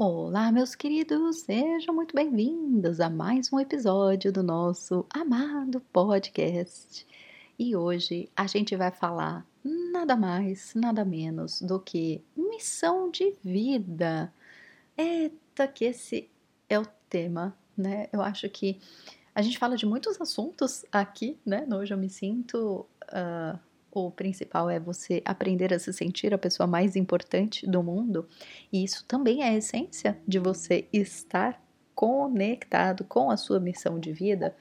Olá, meus queridos, sejam muito bem-vindos a mais um episódio do nosso amado podcast. E hoje a gente vai falar nada mais, nada menos do que missão de vida. Eita, que esse é o tema, né? Eu acho que a gente fala de muitos assuntos aqui, né? Hoje Eu Me Sinto. Uh, o principal é você aprender a se sentir a pessoa mais importante do mundo, e isso também é a essência de você estar conectado com a sua missão de vida.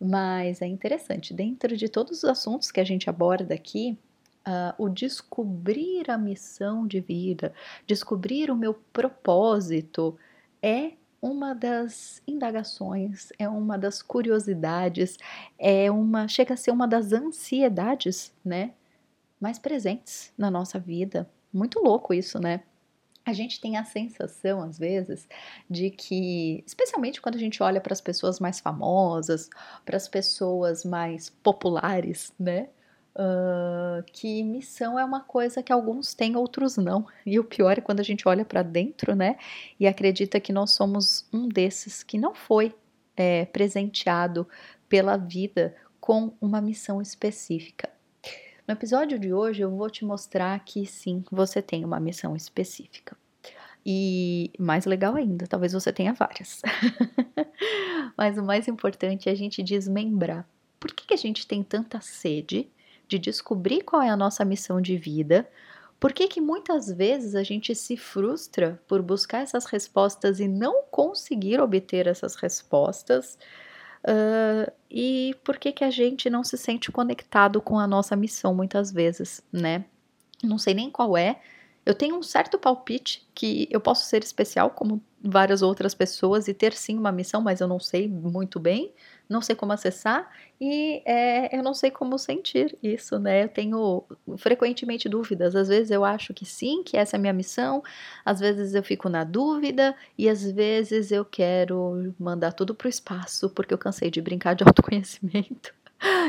Mas é interessante, dentro de todos os assuntos que a gente aborda aqui, uh, o descobrir a missão de vida, descobrir o meu propósito, é uma das indagações, é uma das curiosidades, é uma chega a ser uma das ansiedades, né, mais presentes na nossa vida. Muito louco isso, né? A gente tem a sensação, às vezes, de que, especialmente quando a gente olha para as pessoas mais famosas, para as pessoas mais populares, né? Uh, que missão é uma coisa que alguns têm, outros não. E o pior é quando a gente olha para dentro, né? E acredita que nós somos um desses que não foi é, presenteado pela vida com uma missão específica. No episódio de hoje eu vou te mostrar que sim, você tem uma missão específica. E mais legal ainda, talvez você tenha várias. Mas o mais importante é a gente desmembrar. Por que, que a gente tem tanta sede? De descobrir qual é a nossa missão de vida, por que, que muitas vezes a gente se frustra por buscar essas respostas e não conseguir obter essas respostas? Uh, e por que, que a gente não se sente conectado com a nossa missão muitas vezes, né? Não sei nem qual é. Eu tenho um certo palpite que eu posso ser especial como várias outras pessoas e ter sim uma missão, mas eu não sei muito bem não sei como acessar e é, eu não sei como sentir isso, né? Eu tenho frequentemente dúvidas. Às vezes eu acho que sim, que essa é a minha missão, às vezes eu fico na dúvida e às vezes eu quero mandar tudo para o espaço porque eu cansei de brincar de autoconhecimento.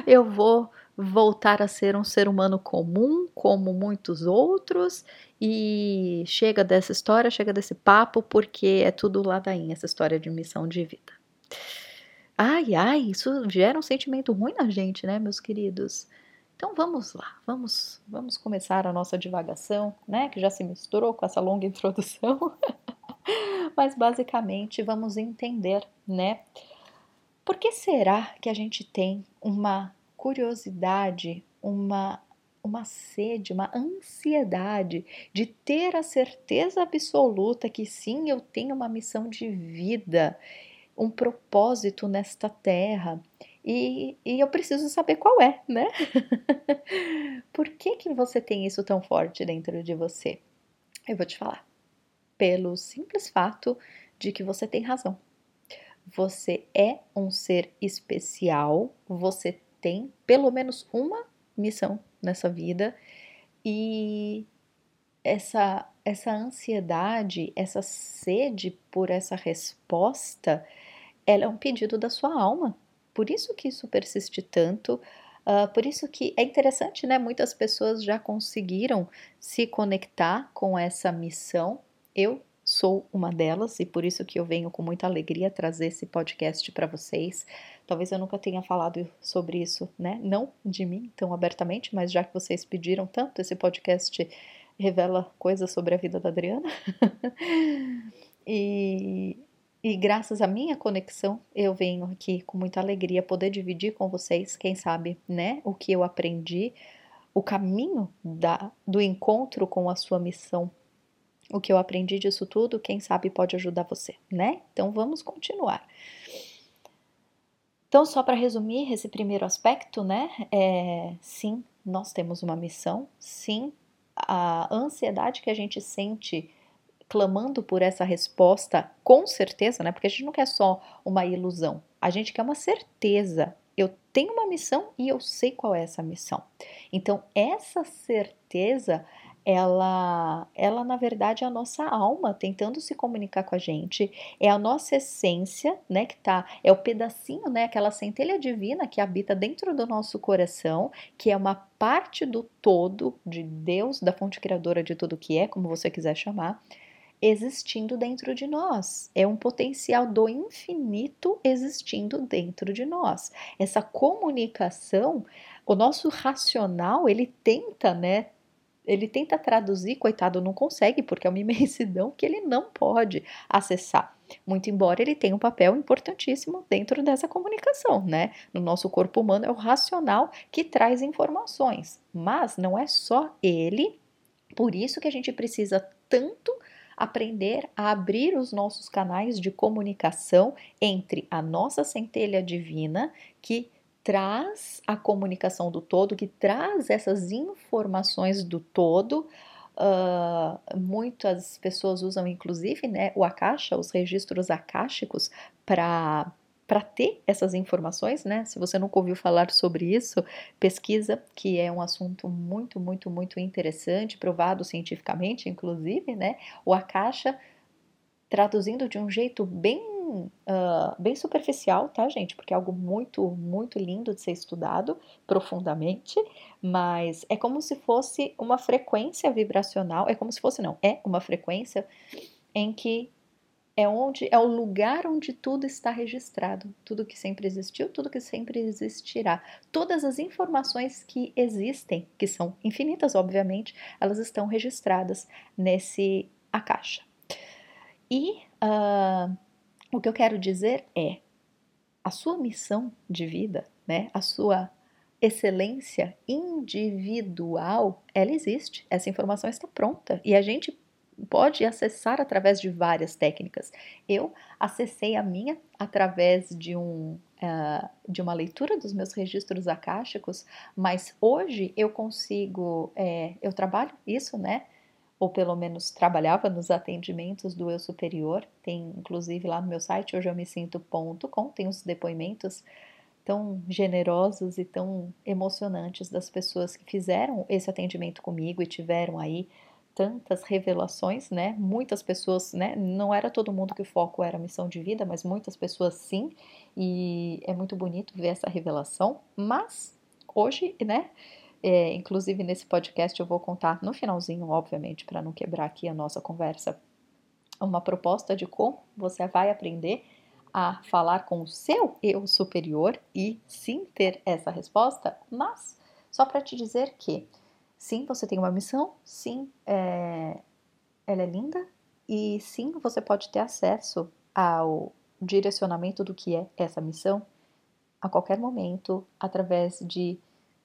Eu vou voltar a ser um ser humano comum, como muitos outros, e chega dessa história, chega desse papo, porque é tudo ladainha, essa história de missão de vida. Ai, ai, isso gera um sentimento ruim na gente, né, meus queridos? Então vamos lá, vamos, vamos começar a nossa divagação, né, que já se misturou com essa longa introdução. Mas basicamente vamos entender, né? Por que será que a gente tem uma curiosidade, uma uma sede, uma ansiedade de ter a certeza absoluta que sim, eu tenho uma missão de vida um propósito nesta terra e, e eu preciso saber qual é, né? Por que, que você tem isso tão forte dentro de você? Eu vou te falar. Pelo simples fato de que você tem razão. Você é um ser especial, você tem pelo menos uma missão nessa vida e essa essa ansiedade, essa sede por essa resposta, ela é um pedido da sua alma. Por isso que isso persiste tanto, uh, por isso que é interessante, né? Muitas pessoas já conseguiram se conectar com essa missão. Eu sou uma delas e por isso que eu venho com muita alegria trazer esse podcast para vocês. Talvez eu nunca tenha falado sobre isso, né? Não de mim tão abertamente, mas já que vocês pediram tanto, esse podcast revela coisas sobre a vida da Adriana. e e graças à minha conexão, eu venho aqui com muita alegria poder dividir com vocês, quem sabe, né, o que eu aprendi, o caminho da, do encontro com a sua missão. O que eu aprendi disso tudo, quem sabe pode ajudar você, né? Então vamos continuar. Então, só para resumir esse primeiro aspecto, né? É, sim, nós temos uma missão, sim, a ansiedade que a gente sente clamando por essa resposta com certeza, né? Porque a gente não quer só uma ilusão, a gente quer uma certeza. Eu tenho uma missão e eu sei qual é essa missão. Então, essa certeza ela, ela na verdade é a nossa alma tentando se comunicar com a gente, é a nossa essência, né, que tá, é o pedacinho, né, aquela centelha divina que habita dentro do nosso coração, que é uma parte do todo de Deus, da fonte criadora de tudo que é, como você quiser chamar, existindo dentro de nós. É um potencial do infinito existindo dentro de nós. Essa comunicação, o nosso racional, ele tenta, né, ele tenta traduzir, coitado, não consegue, porque é uma imensidão que ele não pode acessar. Muito embora ele tenha um papel importantíssimo dentro dessa comunicação, né? No nosso corpo humano é o racional que traz informações, mas não é só ele. Por isso que a gente precisa tanto aprender a abrir os nossos canais de comunicação entre a nossa centelha divina, que traz a comunicação do todo, que traz essas informações do todo. Uh, muitas pessoas usam inclusive né, o Akasha, os registros akáshicos, para para ter essas informações, né? Se você nunca ouviu falar sobre isso, pesquisa, que é um assunto muito, muito, muito interessante, provado cientificamente, inclusive, né? O Akasha, traduzindo de um jeito bem uh, bem superficial, tá, gente? Porque é algo muito, muito lindo de ser estudado profundamente, mas é como se fosse uma frequência vibracional, é como se fosse, não, é uma frequência em que é onde é o lugar onde tudo está registrado, tudo que sempre existiu, tudo que sempre existirá. Todas as informações que existem, que são infinitas, obviamente, elas estão registradas nesse Akasha. E uh, o que eu quero dizer é a sua missão de vida, né? A sua excelência individual, ela existe. Essa informação está pronta e a gente pode acessar através de várias técnicas. Eu acessei a minha através de um uh, de uma leitura dos meus registros akáshicos, mas hoje eu consigo, é, eu trabalho isso, né? Ou pelo menos trabalhava nos atendimentos do eu superior. Tem inclusive lá no meu site hoje eu me sinto.com, tem os depoimentos tão generosos e tão emocionantes das pessoas que fizeram esse atendimento comigo e tiveram aí tantas revelações, né? Muitas pessoas, né? Não era todo mundo que o foco era missão de vida, mas muitas pessoas sim, e é muito bonito ver essa revelação. Mas hoje, né? É, inclusive, nesse podcast eu vou contar no finalzinho, obviamente, para não quebrar aqui a nossa conversa, uma proposta de como você vai aprender a falar com o seu eu superior e sim ter essa resposta, mas só para te dizer que sim, você tem uma missão, sim, é, ela é linda e sim, você pode ter acesso ao direcionamento do que é essa missão a qualquer momento através de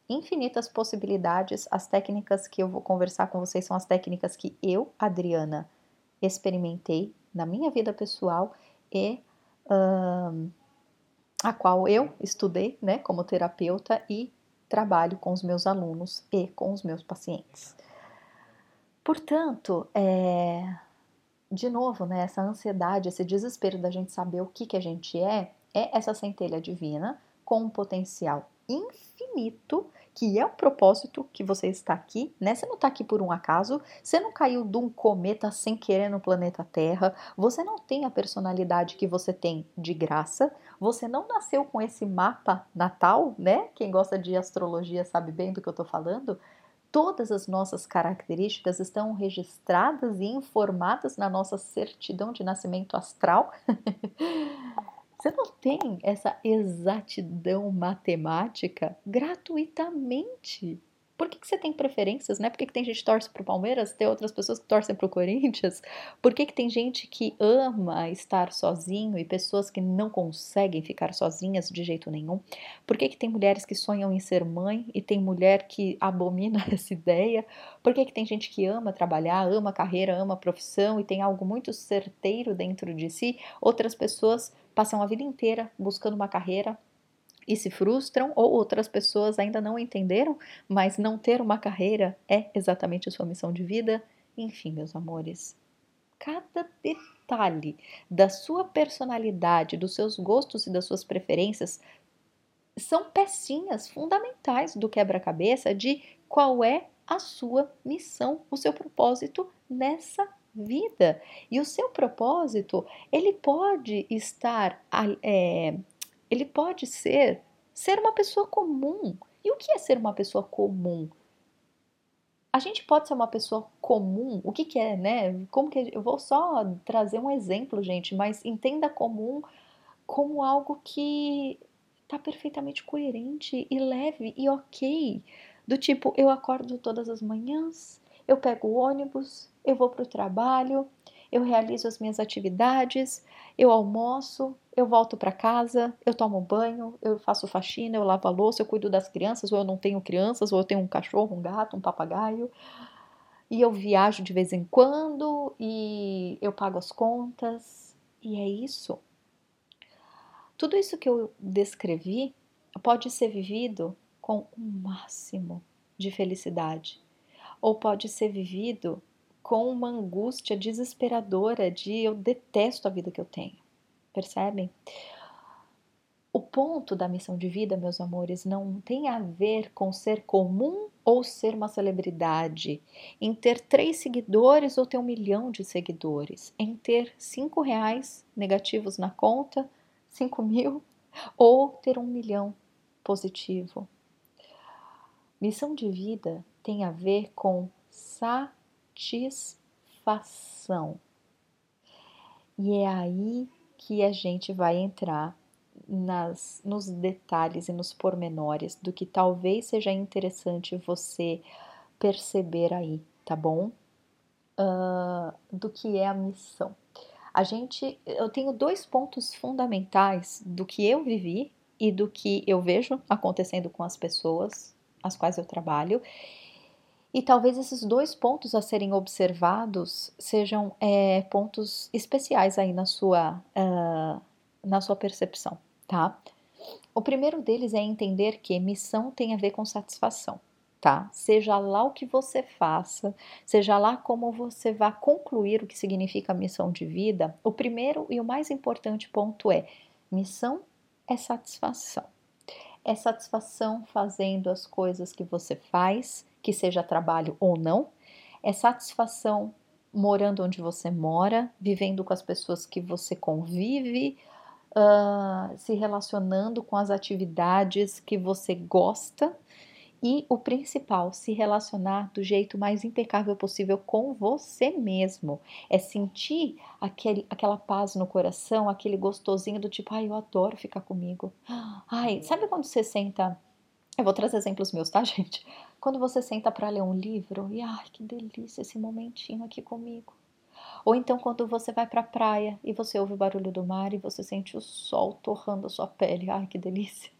infinitas possibilidades. As técnicas que eu vou conversar com vocês são as técnicas que eu, Adriana, experimentei na minha vida pessoal e um, a qual eu estudei, né, como terapeuta e trabalho com os meus alunos e com os meus pacientes. Portanto, é, de novo, né, essa ansiedade, esse desespero da gente saber o que, que a gente é, é essa centelha divina com um potencial infinito que é o propósito que você está aqui, né? Você não está aqui por um acaso, você não caiu de um cometa sem querer no planeta Terra, você não tem a personalidade que você tem de graça, você não nasceu com esse mapa natal, né? Quem gosta de astrologia sabe bem do que eu estou falando. Todas as nossas características estão registradas e informadas na nossa certidão de nascimento astral. Você não tem essa exatidão matemática gratuitamente. Por que, que você tem preferências, né? Por que, que tem gente que torce pro Palmeiras, tem outras pessoas que torcem pro Corinthians? Por que, que tem gente que ama estar sozinho e pessoas que não conseguem ficar sozinhas de jeito nenhum? Por que, que tem mulheres que sonham em ser mãe e tem mulher que abomina essa ideia? Por que, que tem gente que ama trabalhar, ama carreira, ama profissão e tem algo muito certeiro dentro de si? Outras pessoas passam a vida inteira buscando uma carreira e se frustram, ou outras pessoas ainda não entenderam, mas não ter uma carreira é exatamente a sua missão de vida. Enfim, meus amores, cada detalhe da sua personalidade, dos seus gostos e das suas preferências são pecinhas fundamentais do quebra-cabeça de qual é a sua missão, o seu propósito nessa vida. E o seu propósito, ele pode estar, é, ele pode ser ser uma pessoa comum. E o que é ser uma pessoa comum? a gente pode ser uma pessoa comum. O que, que é, né? Como que eu vou só trazer um exemplo, gente, mas entenda comum como algo que tá perfeitamente coerente e leve e ok. Do tipo, eu acordo todas as manhãs, eu pego o ônibus, eu vou para o trabalho, eu realizo as minhas atividades, eu almoço, eu volto para casa, eu tomo banho, eu faço faxina, eu lavo a louça, eu cuido das crianças, ou eu não tenho crianças, ou eu tenho um cachorro, um gato, um papagaio. E eu viajo de vez em quando e eu pago as contas. E é isso. Tudo isso que eu descrevi pode ser vivido com o máximo de felicidade, ou pode ser vivido com uma angústia desesperadora de eu detesto a vida que eu tenho. Percebem? O ponto da missão de vida, meus amores, não tem a ver com ser comum ou ser uma celebridade, em ter três seguidores ou ter um milhão de seguidores, em ter cinco reais negativos na conta 5 mil ou ter um milhão positivo. Missão de vida tem a ver com satisfação. E é aí que a gente vai entrar nas, nos detalhes e nos pormenores do que talvez seja interessante você perceber aí, tá bom? Uh, do que é a missão a gente, eu tenho dois pontos fundamentais do que eu vivi e do que eu vejo acontecendo com as pessoas as quais eu trabalho. E talvez esses dois pontos a serem observados sejam é, pontos especiais aí na sua, uh, na sua percepção, tá? O primeiro deles é entender que missão tem a ver com satisfação tá? Seja lá o que você faça, seja lá como você vá concluir o que significa missão de vida, o primeiro e o mais importante ponto é: missão é satisfação. É satisfação fazendo as coisas que você faz, que seja trabalho ou não. É satisfação morando onde você mora, vivendo com as pessoas que você convive, uh, se relacionando com as atividades que você gosta e o principal, se relacionar do jeito mais impecável possível com você mesmo. É sentir aquele, aquela paz no coração, aquele gostosinho do tipo, ai, eu adoro ficar comigo. Ai, sabe quando você senta. Eu vou trazer exemplos meus, tá, gente? Quando você senta para ler um livro e, ai, que delícia esse momentinho aqui comigo. Ou então quando você vai para a praia e você ouve o barulho do mar e você sente o sol torrando a sua pele. Ai, que delícia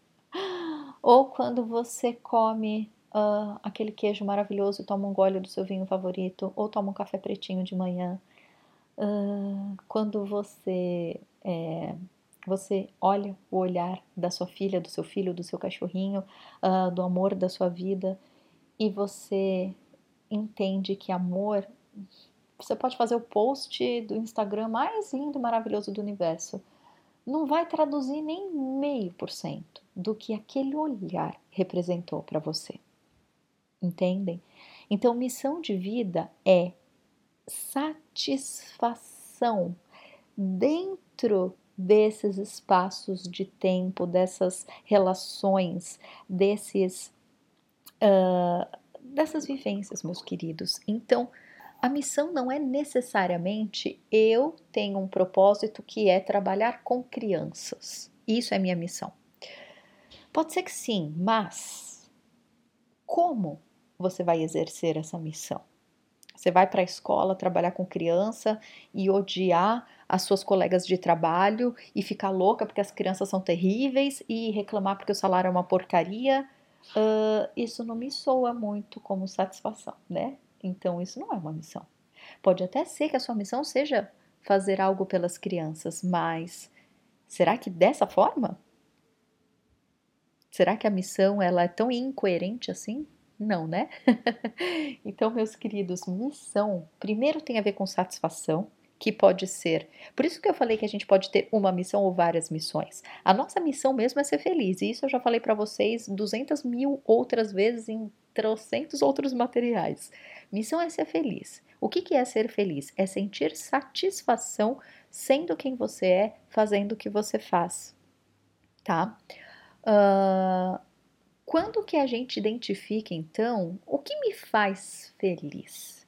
ou quando você come uh, aquele queijo maravilhoso e toma um gole do seu vinho favorito, ou toma um café pretinho de manhã. Uh, quando você é, você olha o olhar da sua filha, do seu filho, do seu cachorrinho, uh, do amor da sua vida e você entende que amor. Você pode fazer o post do Instagram mais lindo, maravilhoso do universo. Não vai traduzir nem meio por cento do que aquele olhar representou para você. Entendem? Então, missão de vida é satisfação dentro desses espaços de tempo, dessas relações, desses uh, dessas vivências, meus queridos. Então, a missão não é necessariamente eu tenho um propósito que é trabalhar com crianças. Isso é minha missão. Pode ser que sim, mas como você vai exercer essa missão? Você vai para a escola trabalhar com criança e odiar as suas colegas de trabalho e ficar louca porque as crianças são terríveis e reclamar porque o salário é uma porcaria? Uh, isso não me soa muito como satisfação, né? Então isso não é uma missão. Pode até ser que a sua missão seja fazer algo pelas crianças, mas será que dessa forma? Será que a missão ela é tão incoerente assim? Não, né? então, meus queridos, missão primeiro tem a ver com satisfação, que pode ser. Por isso que eu falei que a gente pode ter uma missão ou várias missões. A nossa missão mesmo é ser feliz, e isso eu já falei para vocês 200 mil outras vezes em trocentos outros materiais. Missão é ser feliz. O que, que é ser feliz? É sentir satisfação sendo quem você é, fazendo o que você faz, tá? Uh, quando que a gente identifica então o que me faz feliz?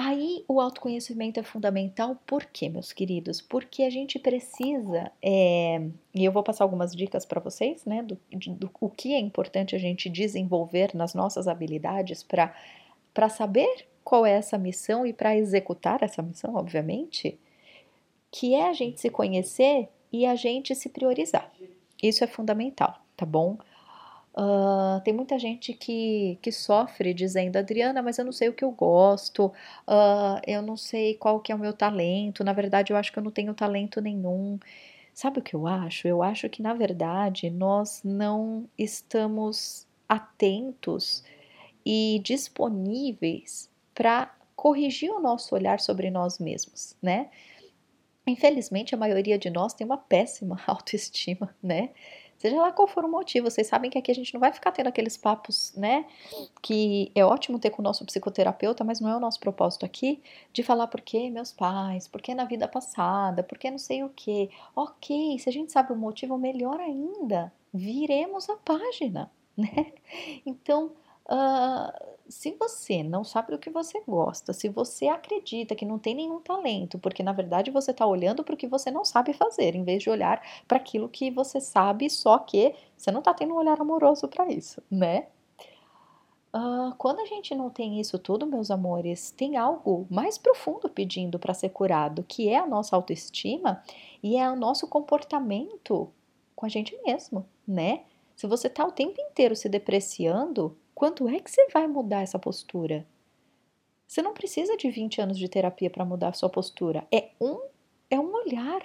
Aí o autoconhecimento é fundamental, por quê, meus queridos? Porque a gente precisa, é, e eu vou passar algumas dicas para vocês, né, do, de, do o que é importante a gente desenvolver nas nossas habilidades para saber qual é essa missão e para executar essa missão, obviamente, que é a gente se conhecer e a gente se priorizar. Isso é fundamental, tá bom? Uh, tem muita gente que, que sofre dizendo, Adriana, mas eu não sei o que eu gosto, uh, eu não sei qual que é o meu talento, na verdade eu acho que eu não tenho talento nenhum. Sabe o que eu acho? Eu acho que, na verdade, nós não estamos atentos e disponíveis para corrigir o nosso olhar sobre nós mesmos, né? Infelizmente, a maioria de nós tem uma péssima autoestima, né? Seja lá qual for o motivo, vocês sabem que aqui a gente não vai ficar tendo aqueles papos, né? Que é ótimo ter com o nosso psicoterapeuta, mas não é o nosso propósito aqui de falar por que meus pais, por que na vida passada, por que não sei o que. Ok, se a gente sabe o motivo, melhor ainda, viremos a página, né? Então, uh, se você não sabe do que você gosta, se você acredita que não tem nenhum talento, porque na verdade você está olhando para o que você não sabe fazer, em vez de olhar para aquilo que você sabe, só que você não está tendo um olhar amoroso para isso, né? Uh, quando a gente não tem isso tudo, meus amores, tem algo mais profundo pedindo para ser curado, que é a nossa autoestima e é o nosso comportamento com a gente mesmo, né? Se você está o tempo inteiro se depreciando, quando é que você vai mudar essa postura? Você não precisa de 20 anos de terapia para mudar a sua postura. É um, é um olhar.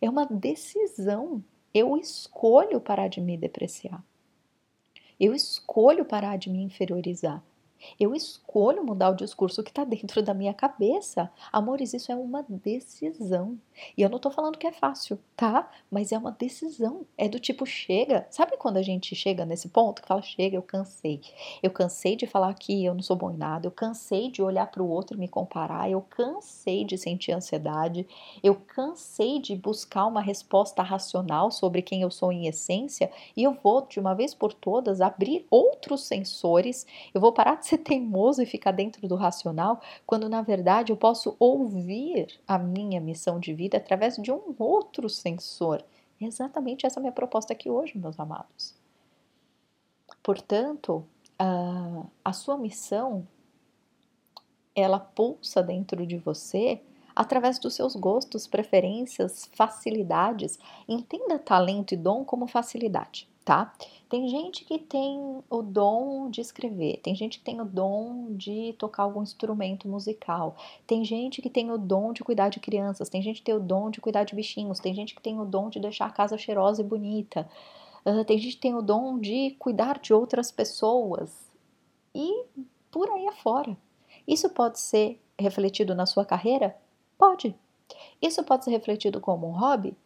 É uma decisão. Eu escolho parar de me depreciar. Eu escolho parar de me inferiorizar. Eu escolho mudar o discurso que está dentro da minha cabeça. Amores, isso é uma decisão. E eu não estou falando que é fácil, tá? Mas é uma decisão. É do tipo, chega. Sabe quando a gente chega nesse ponto que fala, chega, eu cansei. Eu cansei de falar que eu não sou bom em nada. Eu cansei de olhar para o outro e me comparar. Eu cansei de sentir ansiedade. Eu cansei de buscar uma resposta racional sobre quem eu sou em essência. E eu vou, de uma vez por todas, abrir outros sensores. Eu vou parar de ser teimoso e ficar dentro do racional, quando na verdade eu posso ouvir a minha missão de vida através de um outro sensor. É exatamente essa minha proposta aqui hoje, meus amados. Portanto, a, a sua missão ela pulsa dentro de você através dos seus gostos, preferências, facilidades. Entenda talento e dom como facilidade tá? Tem gente que tem o dom de escrever, tem gente que tem o dom de tocar algum instrumento musical, tem gente que tem o dom de cuidar de crianças, tem gente que tem o dom de cuidar de bichinhos, tem gente que tem o dom de deixar a casa cheirosa e bonita, uh, tem gente que tem o dom de cuidar de outras pessoas e por aí afora. Isso pode ser refletido na sua carreira? Pode. Isso pode ser refletido como um hobby?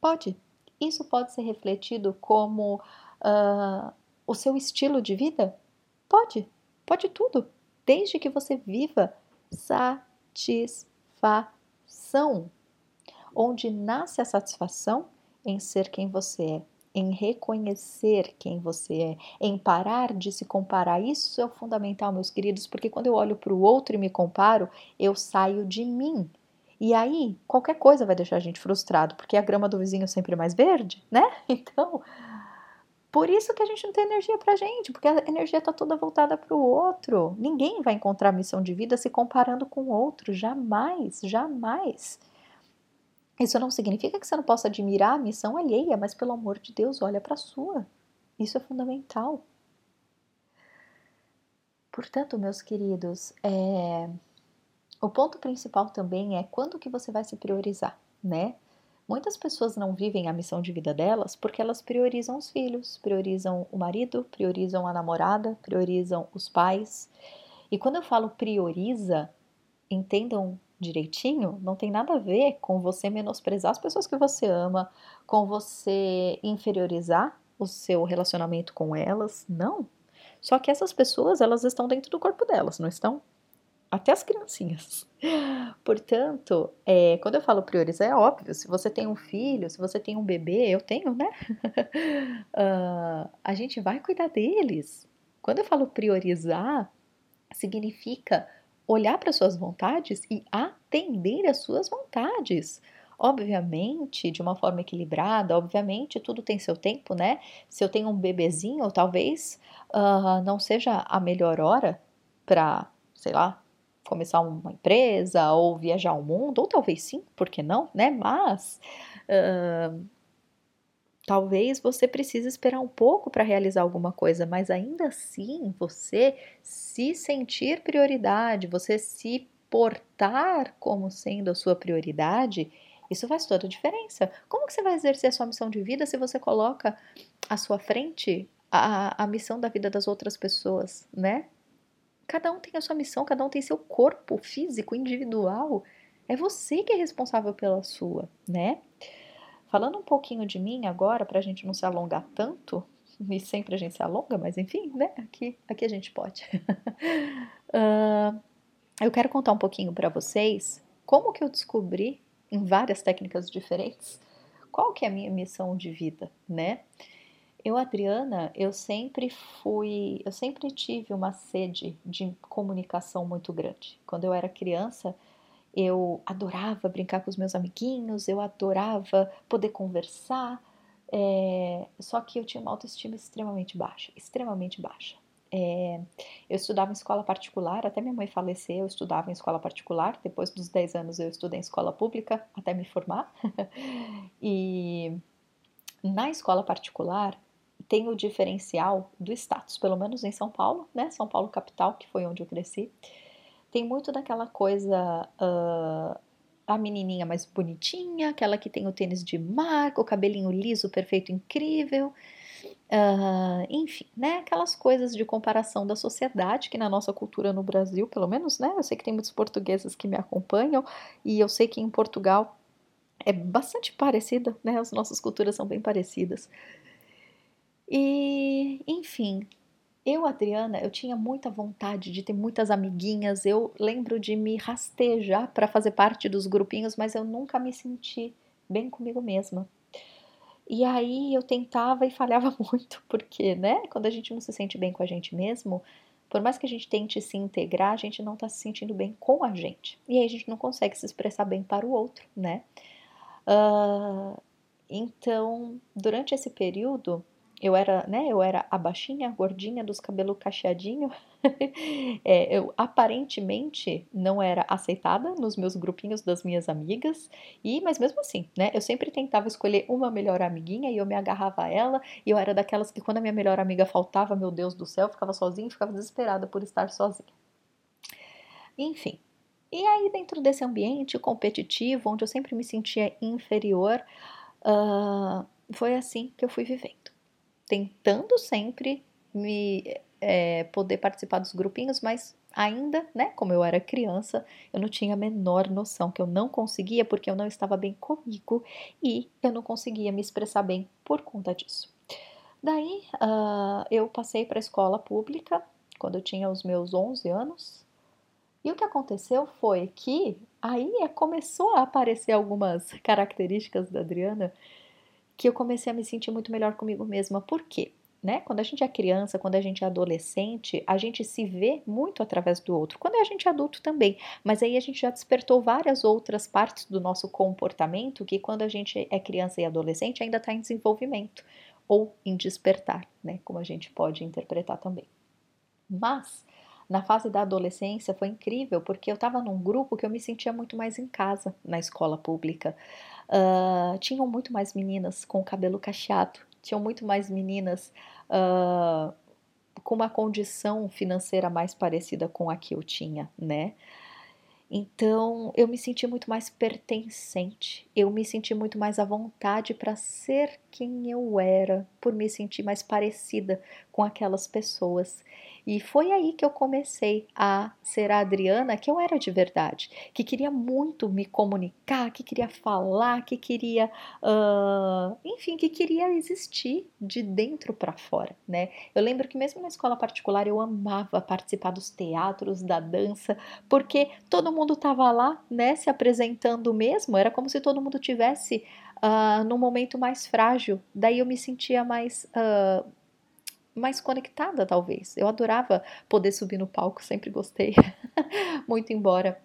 Pode. Isso pode ser refletido como uh, o seu estilo de vida? Pode, pode tudo, desde que você viva satisfação. Onde nasce a satisfação em ser quem você é, em reconhecer quem você é, em parar de se comparar. Isso é o fundamental, meus queridos, porque quando eu olho para o outro e me comparo, eu saio de mim. E aí, qualquer coisa vai deixar a gente frustrado, porque a grama do vizinho é sempre mais verde, né? Então, por isso que a gente não tem energia pra gente, porque a energia tá toda voltada para o outro. Ninguém vai encontrar missão de vida se comparando com o outro, jamais, jamais. Isso não significa que você não possa admirar a missão alheia, mas pelo amor de Deus, olha para a sua. Isso é fundamental. Portanto, meus queridos, é, o ponto principal também é quando que você vai se priorizar, né? Muitas pessoas não vivem a missão de vida delas porque elas priorizam os filhos, priorizam o marido, priorizam a namorada, priorizam os pais. E quando eu falo prioriza, entendam direitinho, não tem nada a ver com você menosprezar as pessoas que você ama, com você inferiorizar o seu relacionamento com elas, não. Só que essas pessoas, elas estão dentro do corpo delas, não estão? Até as criancinhas. Portanto, é, quando eu falo priorizar, é óbvio, se você tem um filho, se você tem um bebê, eu tenho, né? uh, a gente vai cuidar deles. Quando eu falo priorizar, significa olhar para suas vontades e atender às suas vontades. Obviamente, de uma forma equilibrada, obviamente, tudo tem seu tempo, né? Se eu tenho um bebezinho, talvez uh, não seja a melhor hora para, sei lá, começar uma empresa ou viajar ao mundo, ou talvez sim, por que não, né? Mas uh, talvez você precise esperar um pouco para realizar alguma coisa, mas ainda assim você se sentir prioridade, você se portar como sendo a sua prioridade isso faz toda a diferença. Como que você vai exercer a sua missão de vida se você coloca à sua frente a, a missão da vida das outras pessoas, né? Cada um tem a sua missão, cada um tem seu corpo físico individual. É você que é responsável pela sua, né? Falando um pouquinho de mim agora, para a gente não se alongar tanto, e sempre a gente se alonga, mas enfim, né? Aqui, aqui a gente pode. uh, eu quero contar um pouquinho para vocês como que eu descobri em várias técnicas diferentes, qual que é a minha missão de vida, né? Eu, Adriana, eu sempre fui, eu sempre tive uma sede de comunicação muito grande. Quando eu era criança, eu adorava brincar com os meus amiguinhos, eu adorava poder conversar, é, só que eu tinha uma autoestima extremamente baixa, extremamente baixa. É, eu estudava em escola particular, até minha mãe falecer, eu estudava em escola particular. Depois dos 10 anos, eu estudei em escola pública até me formar. e na escola particular, tem o diferencial do status, pelo menos em São Paulo, né? São Paulo capital, que foi onde eu cresci. Tem muito daquela coisa. Uh, a menininha mais bonitinha, aquela que tem o tênis de marca, o cabelinho liso, perfeito, incrível. Uh, enfim, né? Aquelas coisas de comparação da sociedade que na nossa cultura no Brasil, pelo menos, né? Eu sei que tem muitos portugueses que me acompanham e eu sei que em Portugal é bastante parecida, né? As nossas culturas são bem parecidas. E, enfim, eu, Adriana, eu tinha muita vontade de ter muitas amiguinhas. Eu lembro de me rastejar para fazer parte dos grupinhos, mas eu nunca me senti bem comigo mesma. E aí eu tentava e falhava muito, porque, né, quando a gente não se sente bem com a gente mesmo, por mais que a gente tente se integrar, a gente não está se sentindo bem com a gente. E aí a gente não consegue se expressar bem para o outro, né? Uh, então, durante esse período, eu era, né, eu era a baixinha, gordinha, dos cabelos cacheadinho. é, eu aparentemente não era aceitada nos meus grupinhos das minhas amigas, e mas mesmo assim, né, eu sempre tentava escolher uma melhor amiguinha e eu me agarrava a ela, e eu era daquelas que quando a minha melhor amiga faltava, meu Deus do céu, ficava sozinha ficava desesperada por estar sozinha. Enfim, e aí dentro desse ambiente competitivo, onde eu sempre me sentia inferior, uh, foi assim que eu fui vivendo tentando sempre me é, poder participar dos grupinhos, mas ainda, né, como eu era criança, eu não tinha a menor noção que eu não conseguia porque eu não estava bem comigo e eu não conseguia me expressar bem por conta disso. Daí uh, eu passei para a escola pública quando eu tinha os meus 11 anos. E o que aconteceu foi que aí começou a aparecer algumas características da Adriana que eu comecei a me sentir muito melhor comigo mesma. Por quê? Né? Quando a gente é criança, quando a gente é adolescente, a gente se vê muito através do outro. Quando a gente é adulto também, mas aí a gente já despertou várias outras partes do nosso comportamento que quando a gente é criança e adolescente ainda está em desenvolvimento ou em despertar, né? Como a gente pode interpretar também. Mas na fase da adolescência foi incrível porque eu estava num grupo que eu me sentia muito mais em casa na escola pública. Uh, tinham muito mais meninas com cabelo cacheado, tinham muito mais meninas uh, com uma condição financeira mais parecida com a que eu tinha, né? Então eu me senti muito mais pertencente, eu me senti muito mais à vontade para ser quem eu era, por me sentir mais parecida com aquelas pessoas. E foi aí que eu comecei a ser a Adriana que eu era de verdade, que queria muito me comunicar, que queria falar, que queria, uh, enfim, que queria existir de dentro para fora, né? Eu lembro que mesmo na escola particular eu amava participar dos teatros, da dança, porque todo mundo estava lá, né, se apresentando mesmo, era como se todo mundo tivesse uh, num momento mais frágil. Daí eu me sentia mais uh, mais conectada, talvez. Eu adorava poder subir no palco, sempre gostei. Muito embora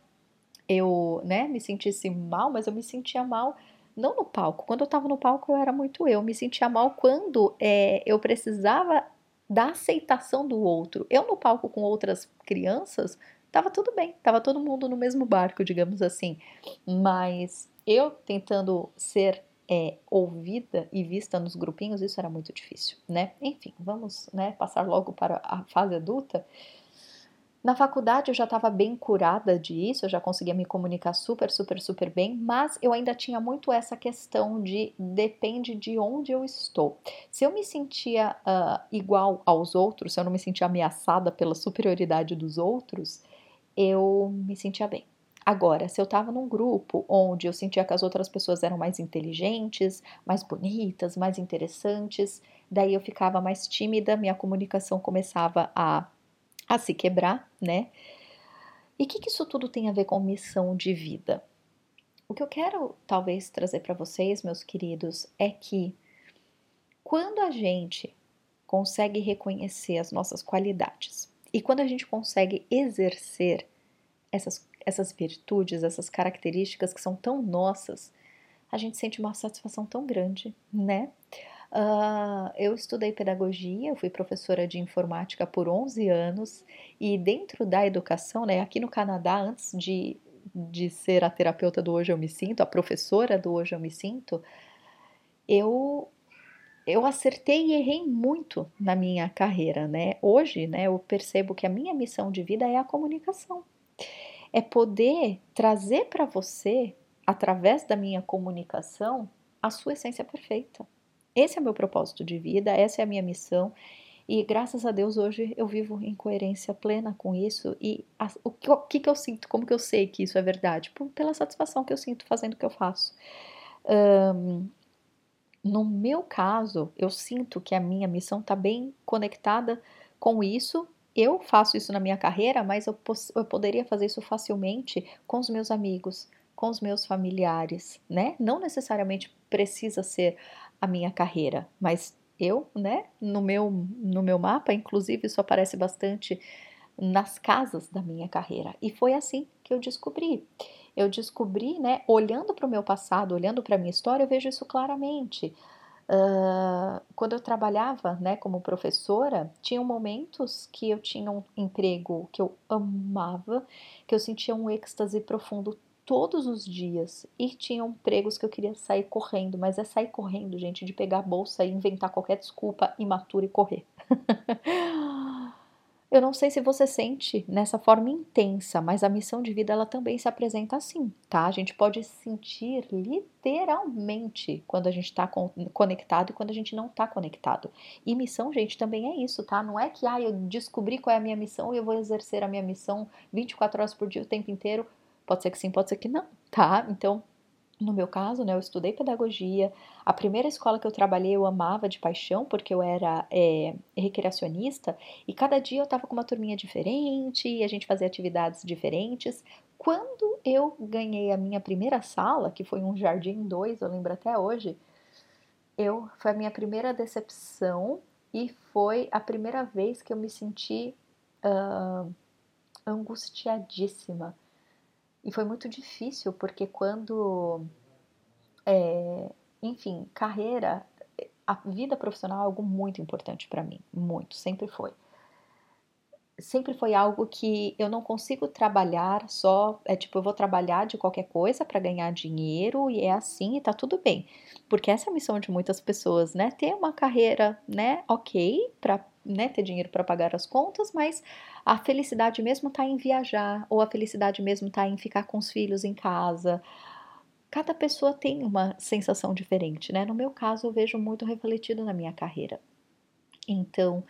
eu, né, me sentisse mal, mas eu me sentia mal não no palco. Quando eu estava no palco, eu era muito eu. Me sentia mal quando é, eu precisava da aceitação do outro. Eu no palco com outras crianças, tava tudo bem, tava todo mundo no mesmo barco, digamos assim. Mas eu tentando ser é, ouvida e vista nos grupinhos, isso era muito difícil, né? Enfim, vamos né, passar logo para a fase adulta. Na faculdade eu já estava bem curada disso, eu já conseguia me comunicar super, super, super bem, mas eu ainda tinha muito essa questão de depende de onde eu estou. Se eu me sentia uh, igual aos outros, se eu não me sentia ameaçada pela superioridade dos outros, eu me sentia bem. Agora, se eu estava num grupo onde eu sentia que as outras pessoas eram mais inteligentes, mais bonitas, mais interessantes, daí eu ficava mais tímida, minha comunicação começava a, a se quebrar, né? E o que, que isso tudo tem a ver com missão de vida? O que eu quero talvez trazer para vocês, meus queridos, é que quando a gente consegue reconhecer as nossas qualidades e quando a gente consegue exercer essas essas virtudes, essas características que são tão nossas, a gente sente uma satisfação tão grande, né? Uh, eu estudei pedagogia, fui professora de informática por 11 anos e dentro da educação, né, aqui no Canadá, antes de, de ser a terapeuta do Hoje Eu Me Sinto, a professora do Hoje Eu Me Sinto, eu eu acertei e errei muito na minha carreira, né? Hoje, né, eu percebo que a minha missão de vida é a comunicação é poder trazer para você, através da minha comunicação, a sua essência perfeita. Esse é o meu propósito de vida, essa é a minha missão. E graças a Deus hoje eu vivo em coerência plena com isso. E a, o, que, o que, que, eu sinto? Como que eu sei que isso é verdade? Pela satisfação que eu sinto fazendo o que eu faço. Um, no meu caso, eu sinto que a minha missão está bem conectada com isso eu faço isso na minha carreira, mas eu, eu poderia fazer isso facilmente com os meus amigos, com os meus familiares, né? Não necessariamente precisa ser a minha carreira, mas eu, né, no meu, no meu mapa, inclusive, isso aparece bastante nas casas da minha carreira. E foi assim que eu descobri. Eu descobri, né, olhando para o meu passado, olhando para a minha história, eu vejo isso claramente. Uh, quando eu trabalhava né, como professora, tinham momentos que eu tinha um emprego que eu amava, que eu sentia um êxtase profundo todos os dias, e tinham empregos que eu queria sair correndo, mas é sair correndo, gente, de pegar a bolsa e inventar qualquer desculpa imatura e correr. Eu não sei se você sente nessa forma intensa, mas a missão de vida ela também se apresenta assim, tá? A gente pode sentir literalmente quando a gente está conectado e quando a gente não está conectado. E missão, gente, também é isso, tá? Não é que ah, eu descobri qual é a minha missão e eu vou exercer a minha missão 24 horas por dia o tempo inteiro. Pode ser que sim, pode ser que não, tá? Então, no meu caso, né, eu estudei pedagogia. A primeira escola que eu trabalhei eu amava de paixão, porque eu era é, recreacionista, e cada dia eu estava com uma turminha diferente, e a gente fazia atividades diferentes. Quando eu ganhei a minha primeira sala, que foi um Jardim 2, eu lembro até hoje, eu foi a minha primeira decepção e foi a primeira vez que eu me senti uh, angustiadíssima e foi muito difícil, porque quando. É, enfim, carreira, a vida profissional é algo muito importante para mim, muito, sempre foi. Sempre foi algo que eu não consigo trabalhar só, é tipo, eu vou trabalhar de qualquer coisa para ganhar dinheiro e é assim e tá tudo bem. Porque essa é a missão de muitas pessoas, né? Ter uma carreira, né, ok, para né, ter dinheiro para pagar as contas, mas a felicidade mesmo está em viajar, ou a felicidade mesmo está em ficar com os filhos em casa. Cada pessoa tem uma sensação diferente, né? No meu caso, eu vejo muito refletido na minha carreira. Então,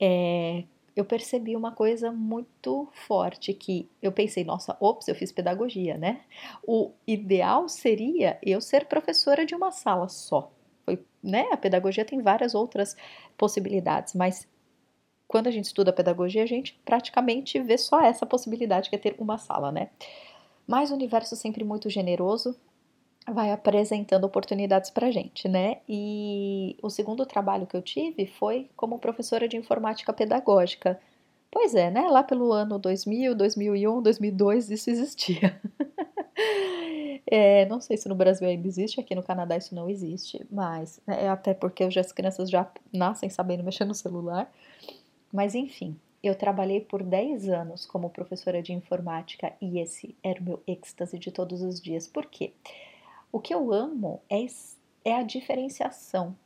é, eu percebi uma coisa muito forte que eu pensei, nossa, ops, eu fiz pedagogia, né? O ideal seria eu ser professora de uma sala só. Foi, né? A pedagogia tem várias outras possibilidades, mas quando a gente estuda pedagogia, a gente praticamente vê só essa possibilidade que é ter uma sala, né? Mas o universo sempre muito generoso vai apresentando oportunidades para gente, né? E o segundo trabalho que eu tive foi como professora de informática pedagógica. Pois é, né? Lá pelo ano 2000, 2001, 2002 isso existia. é, não sei se no Brasil ainda existe, aqui no Canadá isso não existe, mas é até porque as crianças já nascem sabendo mexer no celular. Mas enfim, eu trabalhei por 10 anos como professora de informática e esse era o meu êxtase de todos os dias. Por quê? O que eu amo é, é a diferenciação,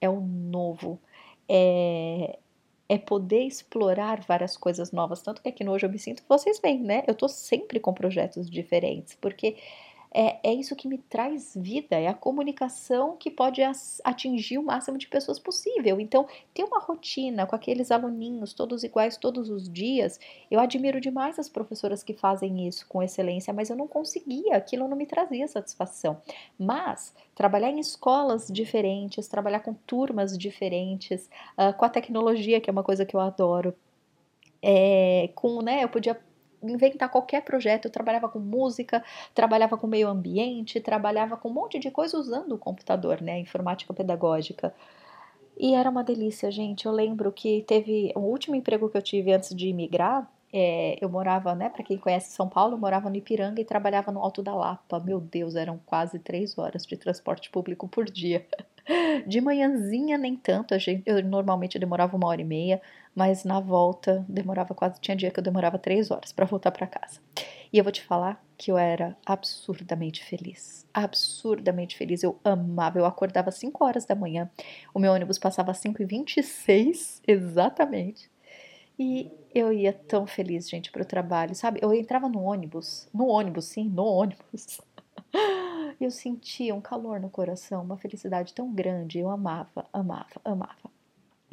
é o novo, é, é poder explorar várias coisas novas. Tanto que aqui no Hoje eu me sinto, vocês veem, né? Eu tô sempre com projetos diferentes, porque é, é isso que me traz vida, é a comunicação que pode atingir o máximo de pessoas possível. Então, ter uma rotina com aqueles aluninhos todos iguais todos os dias, eu admiro demais as professoras que fazem isso com excelência, mas eu não conseguia, aquilo não me trazia satisfação. Mas trabalhar em escolas diferentes, trabalhar com turmas diferentes, uh, com a tecnologia, que é uma coisa que eu adoro, é, com, né, eu podia inventar qualquer projeto. Eu trabalhava com música, trabalhava com meio ambiente, trabalhava com um monte de coisa usando o computador, né? Informática pedagógica. E era uma delícia, gente. Eu lembro que teve o último emprego que eu tive antes de imigrar. É, eu morava, né? Para quem conhece São Paulo, eu morava no Ipiranga e trabalhava no Alto da Lapa. Meu Deus, eram quase três horas de transporte público por dia. De manhãzinha nem tanto, eu normalmente demorava uma hora e meia, mas na volta demorava quase, tinha dia que eu demorava três horas para voltar para casa. E eu vou te falar que eu era absurdamente feliz, absurdamente feliz, eu amava, eu acordava às 5 horas da manhã, o meu ônibus passava às 5 e 26 exatamente, e eu ia tão feliz, gente, para o trabalho, sabe? Eu entrava no ônibus, no ônibus, sim, no ônibus, eu sentia um calor no coração, uma felicidade tão grande. Eu amava, amava, amava.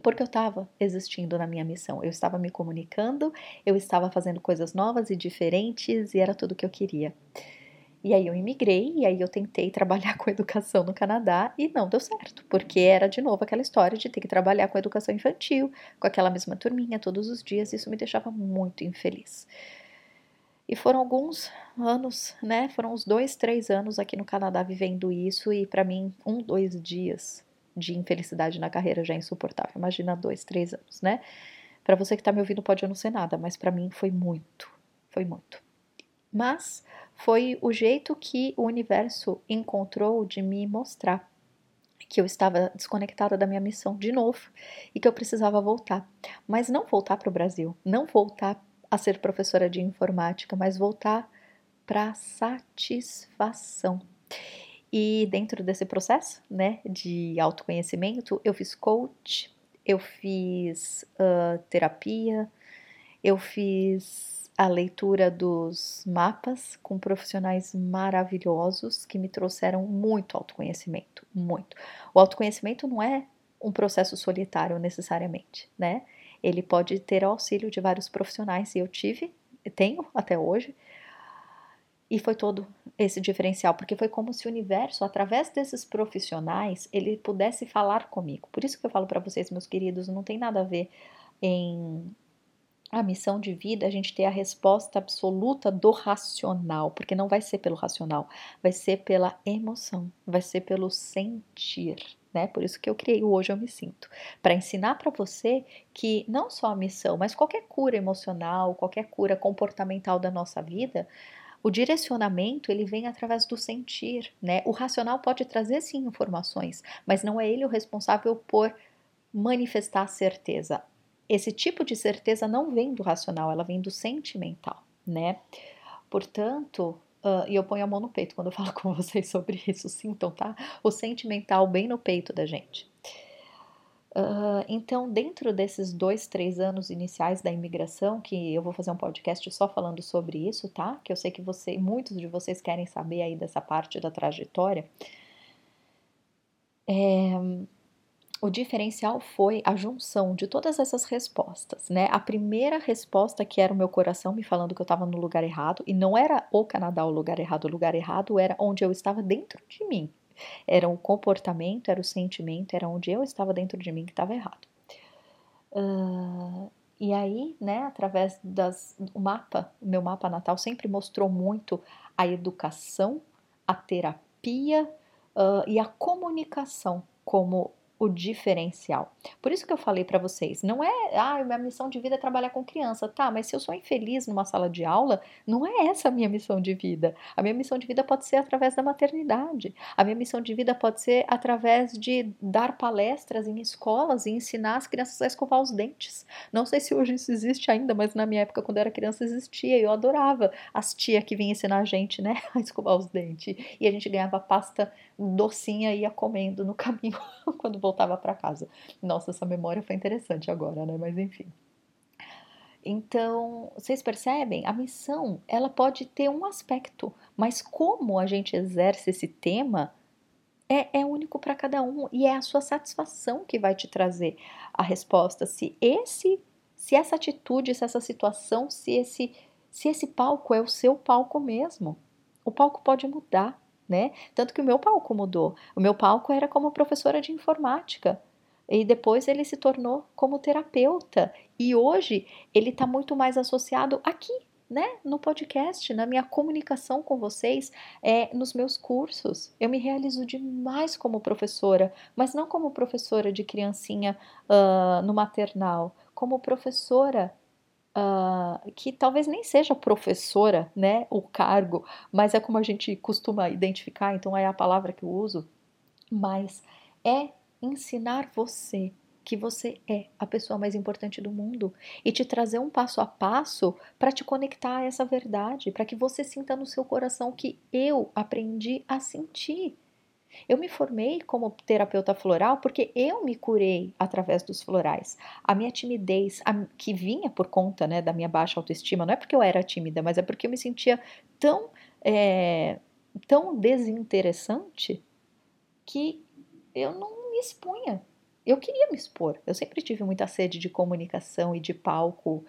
Porque eu estava existindo na minha missão, eu estava me comunicando, eu estava fazendo coisas novas e diferentes e era tudo que eu queria. E aí eu imigrei e aí eu tentei trabalhar com educação no Canadá e não deu certo, porque era de novo aquela história de ter que trabalhar com educação infantil, com aquela mesma turminha todos os dias, isso me deixava muito infeliz. E foram alguns anos, né? Foram uns dois, três anos aqui no Canadá vivendo isso, e para mim, um, dois dias de infelicidade na carreira já é insuportável. Imagina dois, três anos, né? Para você que tá me ouvindo pode não ser nada, mas para mim foi muito, foi muito. Mas foi o jeito que o universo encontrou de me mostrar que eu estava desconectada da minha missão de novo e que eu precisava voltar. Mas não voltar para o Brasil, não voltar a ser professora de informática, mas voltar para satisfação. E dentro desse processo, né, de autoconhecimento, eu fiz coach, eu fiz uh, terapia, eu fiz a leitura dos mapas com profissionais maravilhosos que me trouxeram muito autoconhecimento, muito. O autoconhecimento não é um processo solitário necessariamente, né? ele pode ter auxílio de vários profissionais, e eu tive, tenho até hoje, e foi todo esse diferencial, porque foi como se o universo, através desses profissionais, ele pudesse falar comigo. Por isso que eu falo para vocês, meus queridos, não tem nada a ver em a missão de vida, a gente ter a resposta absoluta do racional, porque não vai ser pelo racional, vai ser pela emoção, vai ser pelo sentir né? Por isso que eu criei o Hoje Eu Me Sinto, para ensinar para você que não só a missão, mas qualquer cura emocional, qualquer cura comportamental da nossa vida, o direcionamento ele vem através do sentir, né? O racional pode trazer sim informações, mas não é ele o responsável por manifestar a certeza. Esse tipo de certeza não vem do racional, ela vem do sentimental, né? Portanto, Uh, e eu ponho a mão no peito quando eu falo com vocês sobre isso. Sintam, tá? O sentimental bem no peito da gente. Uh, então, dentro desses dois, três anos iniciais da imigração, que eu vou fazer um podcast só falando sobre isso, tá? Que eu sei que você, muitos de vocês querem saber aí dessa parte da trajetória. É, o diferencial foi a junção de todas essas respostas, né? A primeira resposta que era o meu coração me falando que eu estava no lugar errado, e não era o Canadá o lugar errado, o lugar errado era onde eu estava dentro de mim. Era o comportamento, era o sentimento, era onde eu estava dentro de mim que estava errado. Uh, e aí, né, através das o mapa, o meu mapa natal sempre mostrou muito a educação, a terapia uh, e a comunicação como o diferencial. Por isso que eu falei para vocês, não é, ah, minha missão de vida é trabalhar com criança, tá? Mas se eu sou infeliz numa sala de aula, não é essa a minha missão de vida. A minha missão de vida pode ser através da maternidade. A minha missão de vida pode ser através de dar palestras em escolas e ensinar as crianças a escovar os dentes. Não sei se hoje isso existe ainda, mas na minha época quando eu era criança existia e eu adorava as tia que vinham ensinar a gente, né, a escovar os dentes. E a gente ganhava pasta docinha ia comendo no caminho quando voltava para casa. Nossa, essa memória foi interessante agora, né? Mas enfim. Então, vocês percebem? A missão, ela pode ter um aspecto, mas como a gente exerce esse tema é, é único para cada um e é a sua satisfação que vai te trazer a resposta. Se esse, se essa atitude, se essa situação, se esse, se esse palco é o seu palco mesmo, o palco pode mudar né? Tanto que o meu palco mudou. O meu palco era como professora de informática. E depois ele se tornou como terapeuta. E hoje ele está muito mais associado aqui, né, no podcast, na minha comunicação com vocês, é, nos meus cursos. Eu me realizo demais como professora, mas não como professora de criancinha uh, no maternal, como professora uh, que talvez nem seja professora, né, o cargo, mas é como a gente costuma identificar, então é a palavra que eu uso, mas é ensinar você que você é a pessoa mais importante do mundo e te trazer um passo a passo para te conectar a essa verdade, para que você sinta no seu coração que eu aprendi a sentir. Eu me formei como terapeuta floral porque eu me curei através dos florais. A minha timidez, a, que vinha por conta né, da minha baixa autoestima, não é porque eu era tímida, mas é porque eu me sentia tão, é, tão desinteressante que eu não me expunha. Eu queria me expor. Eu sempre tive muita sede de comunicação e de palco,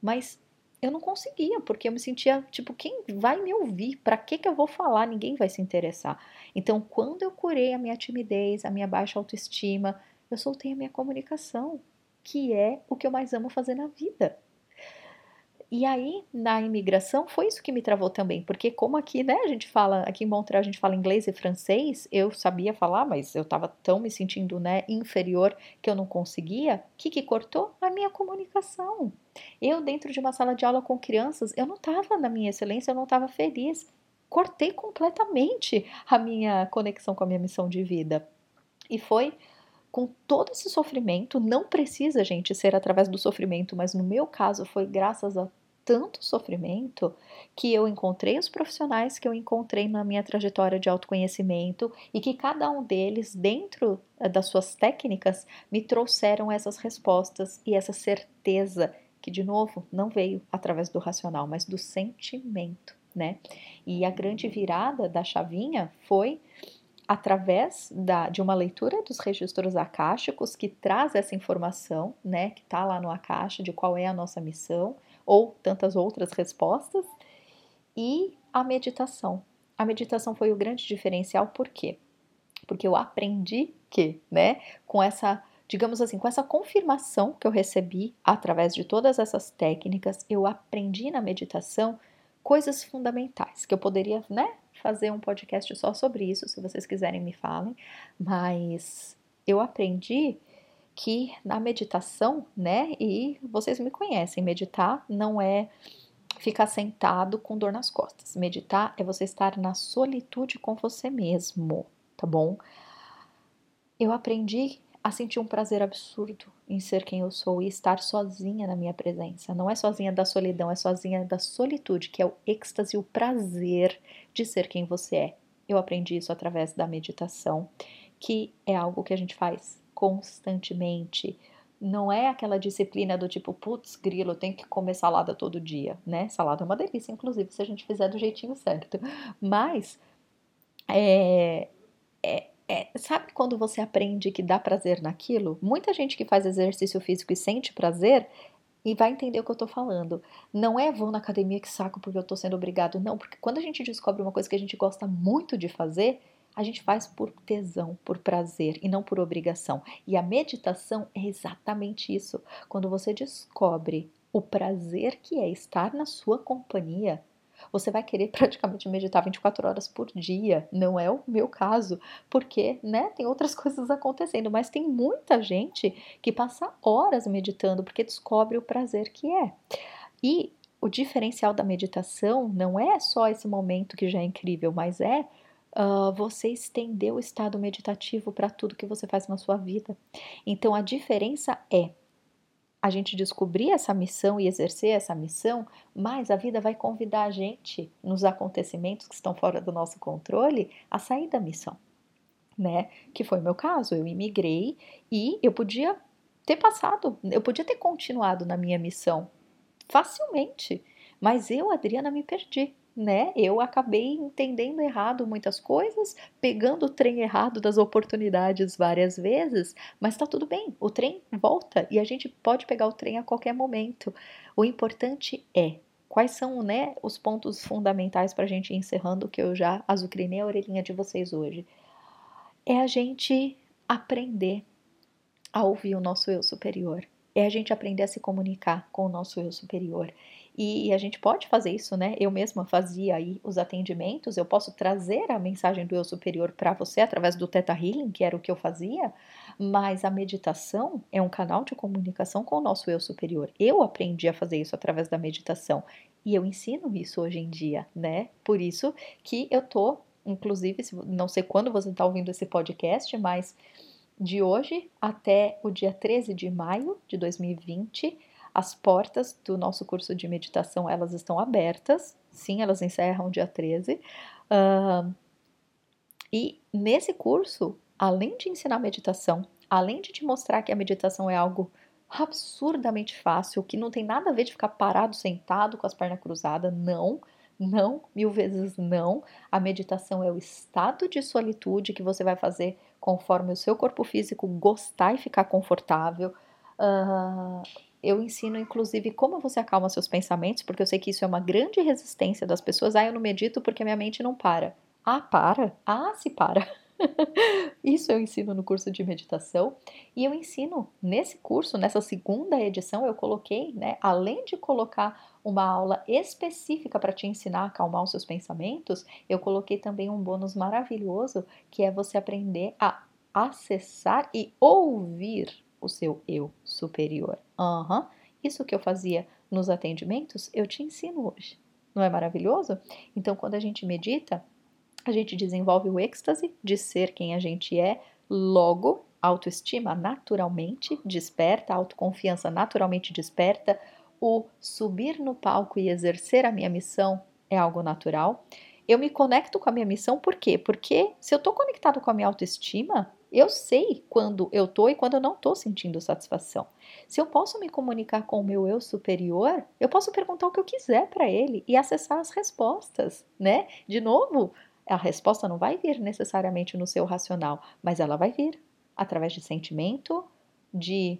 mas eu não conseguia, porque eu me sentia tipo, quem vai me ouvir? Para que que eu vou falar? Ninguém vai se interessar. Então, quando eu curei a minha timidez, a minha baixa autoestima, eu soltei a minha comunicação, que é o que eu mais amo fazer na vida. E aí, na imigração, foi isso que me travou também, porque como aqui, né, a gente fala, aqui em Montreal a gente fala inglês e francês, eu sabia falar, mas eu tava tão me sentindo, né, inferior que eu não conseguia. O que que cortou? A minha comunicação. Eu, dentro de uma sala de aula com crianças, eu não tava na minha excelência, eu não tava feliz. Cortei completamente a minha conexão com a minha missão de vida. E foi com todo esse sofrimento, não precisa, gente, ser através do sofrimento, mas no meu caso foi graças a tanto sofrimento que eu encontrei os profissionais que eu encontrei na minha trajetória de autoconhecimento e que cada um deles, dentro eh, das suas técnicas, me trouxeram essas respostas e essa certeza que, de novo, não veio através do racional, mas do sentimento, né? E a grande virada da chavinha foi através da, de uma leitura dos registros acásticos que traz essa informação, né, que está lá no acaixa de qual é a nossa missão, ou tantas outras respostas, e a meditação. A meditação foi o grande diferencial, por quê? Porque eu aprendi que, né, com essa, digamos assim, com essa confirmação que eu recebi através de todas essas técnicas, eu aprendi na meditação coisas fundamentais que eu poderia, né, fazer um podcast só sobre isso, se vocês quiserem me falem, mas eu aprendi que na meditação, né? E vocês me conhecem, meditar não é ficar sentado com dor nas costas. Meditar é você estar na solitude com você mesmo, tá bom? Eu aprendi a sentir um prazer absurdo em ser quem eu sou e estar sozinha na minha presença. Não é sozinha da solidão, é sozinha da solitude, que é o êxtase, o prazer de ser quem você é. Eu aprendi isso através da meditação, que é algo que a gente faz constantemente. Não é aquela disciplina do tipo, putz, grilo, tem que comer salada todo dia, né? Salada é uma delícia, inclusive, se a gente fizer do jeitinho certo. Mas é, é, é, sabe quando você aprende que dá prazer naquilo? Muita gente que faz exercício físico e sente prazer e vai entender o que eu tô falando. Não é vou na academia que saco porque eu tô sendo obrigado, não, porque quando a gente descobre uma coisa que a gente gosta muito de fazer, a gente faz por tesão, por prazer e não por obrigação. E a meditação é exatamente isso. Quando você descobre o prazer que é estar na sua companhia, você vai querer praticamente meditar 24 horas por dia. Não é o meu caso, porque, né, tem outras coisas acontecendo, mas tem muita gente que passa horas meditando porque descobre o prazer que é. E o diferencial da meditação não é só esse momento que já é incrível, mas é Uh, você estender o estado meditativo para tudo que você faz na sua vida. Então a diferença é a gente descobrir essa missão e exercer essa missão, mas a vida vai convidar a gente, nos acontecimentos que estão fora do nosso controle, a sair da missão, né? Que foi o meu caso. Eu imigrei e eu podia ter passado, eu podia ter continuado na minha missão facilmente, mas eu, Adriana, me perdi né? Eu acabei entendendo errado muitas coisas, pegando o trem errado das oportunidades várias vezes, mas tá tudo bem, o trem volta e a gente pode pegar o trem a qualquer momento. O importante é quais são, né, os pontos fundamentais para a gente ir encerrando que eu já azucrinei a orelhinha de vocês hoje. É a gente aprender a ouvir o nosso eu superior. É a gente aprender a se comunicar com o nosso eu superior e a gente pode fazer isso, né? Eu mesma fazia aí os atendimentos, eu posso trazer a mensagem do eu superior para você através do Theta Healing, que era o que eu fazia, mas a meditação é um canal de comunicação com o nosso eu superior. Eu aprendi a fazer isso através da meditação e eu ensino isso hoje em dia, né? Por isso que eu tô, inclusive, não sei quando você está ouvindo esse podcast, mas de hoje até o dia 13 de maio de 2020 as portas do nosso curso de meditação, elas estão abertas. Sim, elas encerram dia 13. Uh, e nesse curso, além de ensinar meditação, além de te mostrar que a meditação é algo absurdamente fácil, que não tem nada a ver de ficar parado, sentado, com as pernas cruzadas, não. Não, mil vezes não. A meditação é o estado de solitude que você vai fazer conforme o seu corpo físico gostar e ficar confortável. Uh, eu ensino, inclusive, como você acalma seus pensamentos, porque eu sei que isso é uma grande resistência das pessoas. Ah, eu não medito porque minha mente não para. Ah, para? Ah, se para. isso eu ensino no curso de meditação. E eu ensino nesse curso, nessa segunda edição, eu coloquei, né, além de colocar uma aula específica para te ensinar a acalmar os seus pensamentos, eu coloquei também um bônus maravilhoso que é você aprender a acessar e ouvir o seu eu superior. Uhum. Isso que eu fazia nos atendimentos, eu te ensino hoje. Não é maravilhoso? Então, quando a gente medita, a gente desenvolve o êxtase de ser quem a gente é, logo, autoestima naturalmente desperta, autoconfiança naturalmente desperta, o subir no palco e exercer a minha missão é algo natural. Eu me conecto com a minha missão por quê? Porque se eu estou conectado com a minha autoestima, eu sei quando eu tô e quando eu não tô sentindo satisfação. Se eu posso me comunicar com o meu eu superior, eu posso perguntar o que eu quiser para ele e acessar as respostas, né? De novo, a resposta não vai vir necessariamente no seu racional, mas ela vai vir através de sentimento, de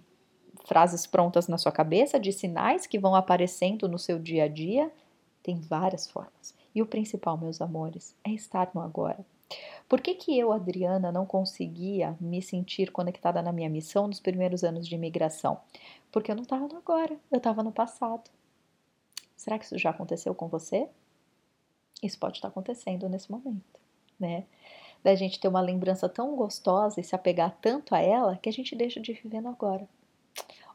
frases prontas na sua cabeça, de sinais que vão aparecendo no seu dia a dia. Tem várias formas. E o principal, meus amores, é estar no agora. Por que, que eu, Adriana, não conseguia me sentir conectada na minha missão nos primeiros anos de imigração? Porque eu não estava no agora, eu estava no passado. Será que isso já aconteceu com você? Isso pode estar acontecendo nesse momento, né? Da gente ter uma lembrança tão gostosa e se apegar tanto a ela que a gente deixa de viver no agora.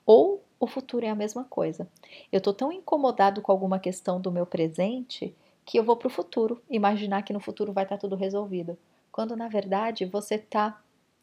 Ou o futuro é a mesma coisa. Eu tô tão incomodado com alguma questão do meu presente que eu vou para o futuro, imaginar que no futuro vai estar tá tudo resolvido quando na verdade você está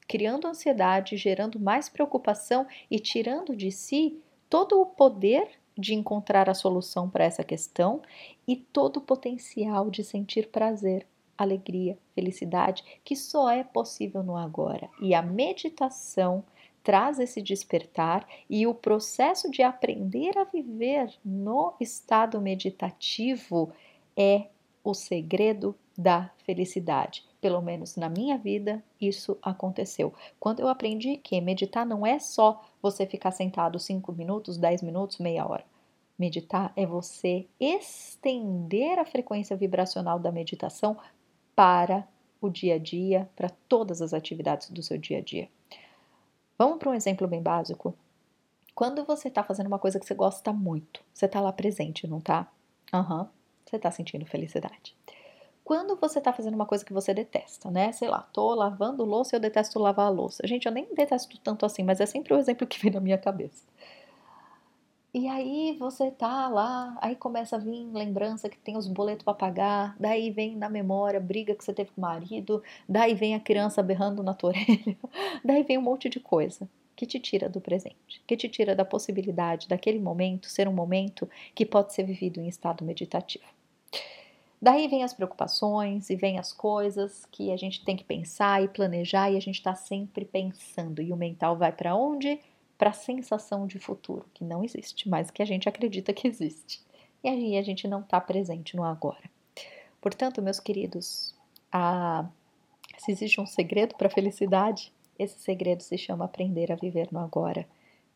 criando ansiedade, gerando mais preocupação e tirando de si todo o poder de encontrar a solução para essa questão e todo o potencial de sentir prazer, alegria, felicidade, que só é possível no agora. E a meditação traz esse despertar e o processo de aprender a viver no estado meditativo é o segredo da felicidade. Pelo menos na minha vida, isso aconteceu. Quando eu aprendi que meditar não é só você ficar sentado 5 minutos, 10 minutos, meia hora. Meditar é você estender a frequência vibracional da meditação para o dia a dia, para todas as atividades do seu dia a dia. Vamos para um exemplo bem básico. Quando você está fazendo uma coisa que você gosta muito, você está lá presente, não tá? Aham, uhum, você está sentindo felicidade. Quando você está fazendo uma coisa que você detesta, né? Sei lá, tô lavando louça e eu detesto lavar a louça. Gente, eu nem detesto tanto assim, mas é sempre o exemplo que vem na minha cabeça. E aí você tá lá, aí começa a vir lembrança que tem os boletos para pagar, daí vem na memória briga que você teve com o marido, daí vem a criança berrando na tua orelha, daí vem um monte de coisa que te tira do presente, que te tira da possibilidade daquele momento ser um momento que pode ser vivido em estado meditativo. Daí vem as preocupações e vem as coisas que a gente tem que pensar e planejar e a gente está sempre pensando. E o mental vai para onde? para a sensação de futuro, que não existe, mas que a gente acredita que existe. E aí a gente não está presente no agora. Portanto, meus queridos, a... se existe um segredo para a felicidade, esse segredo se chama aprender a viver no agora,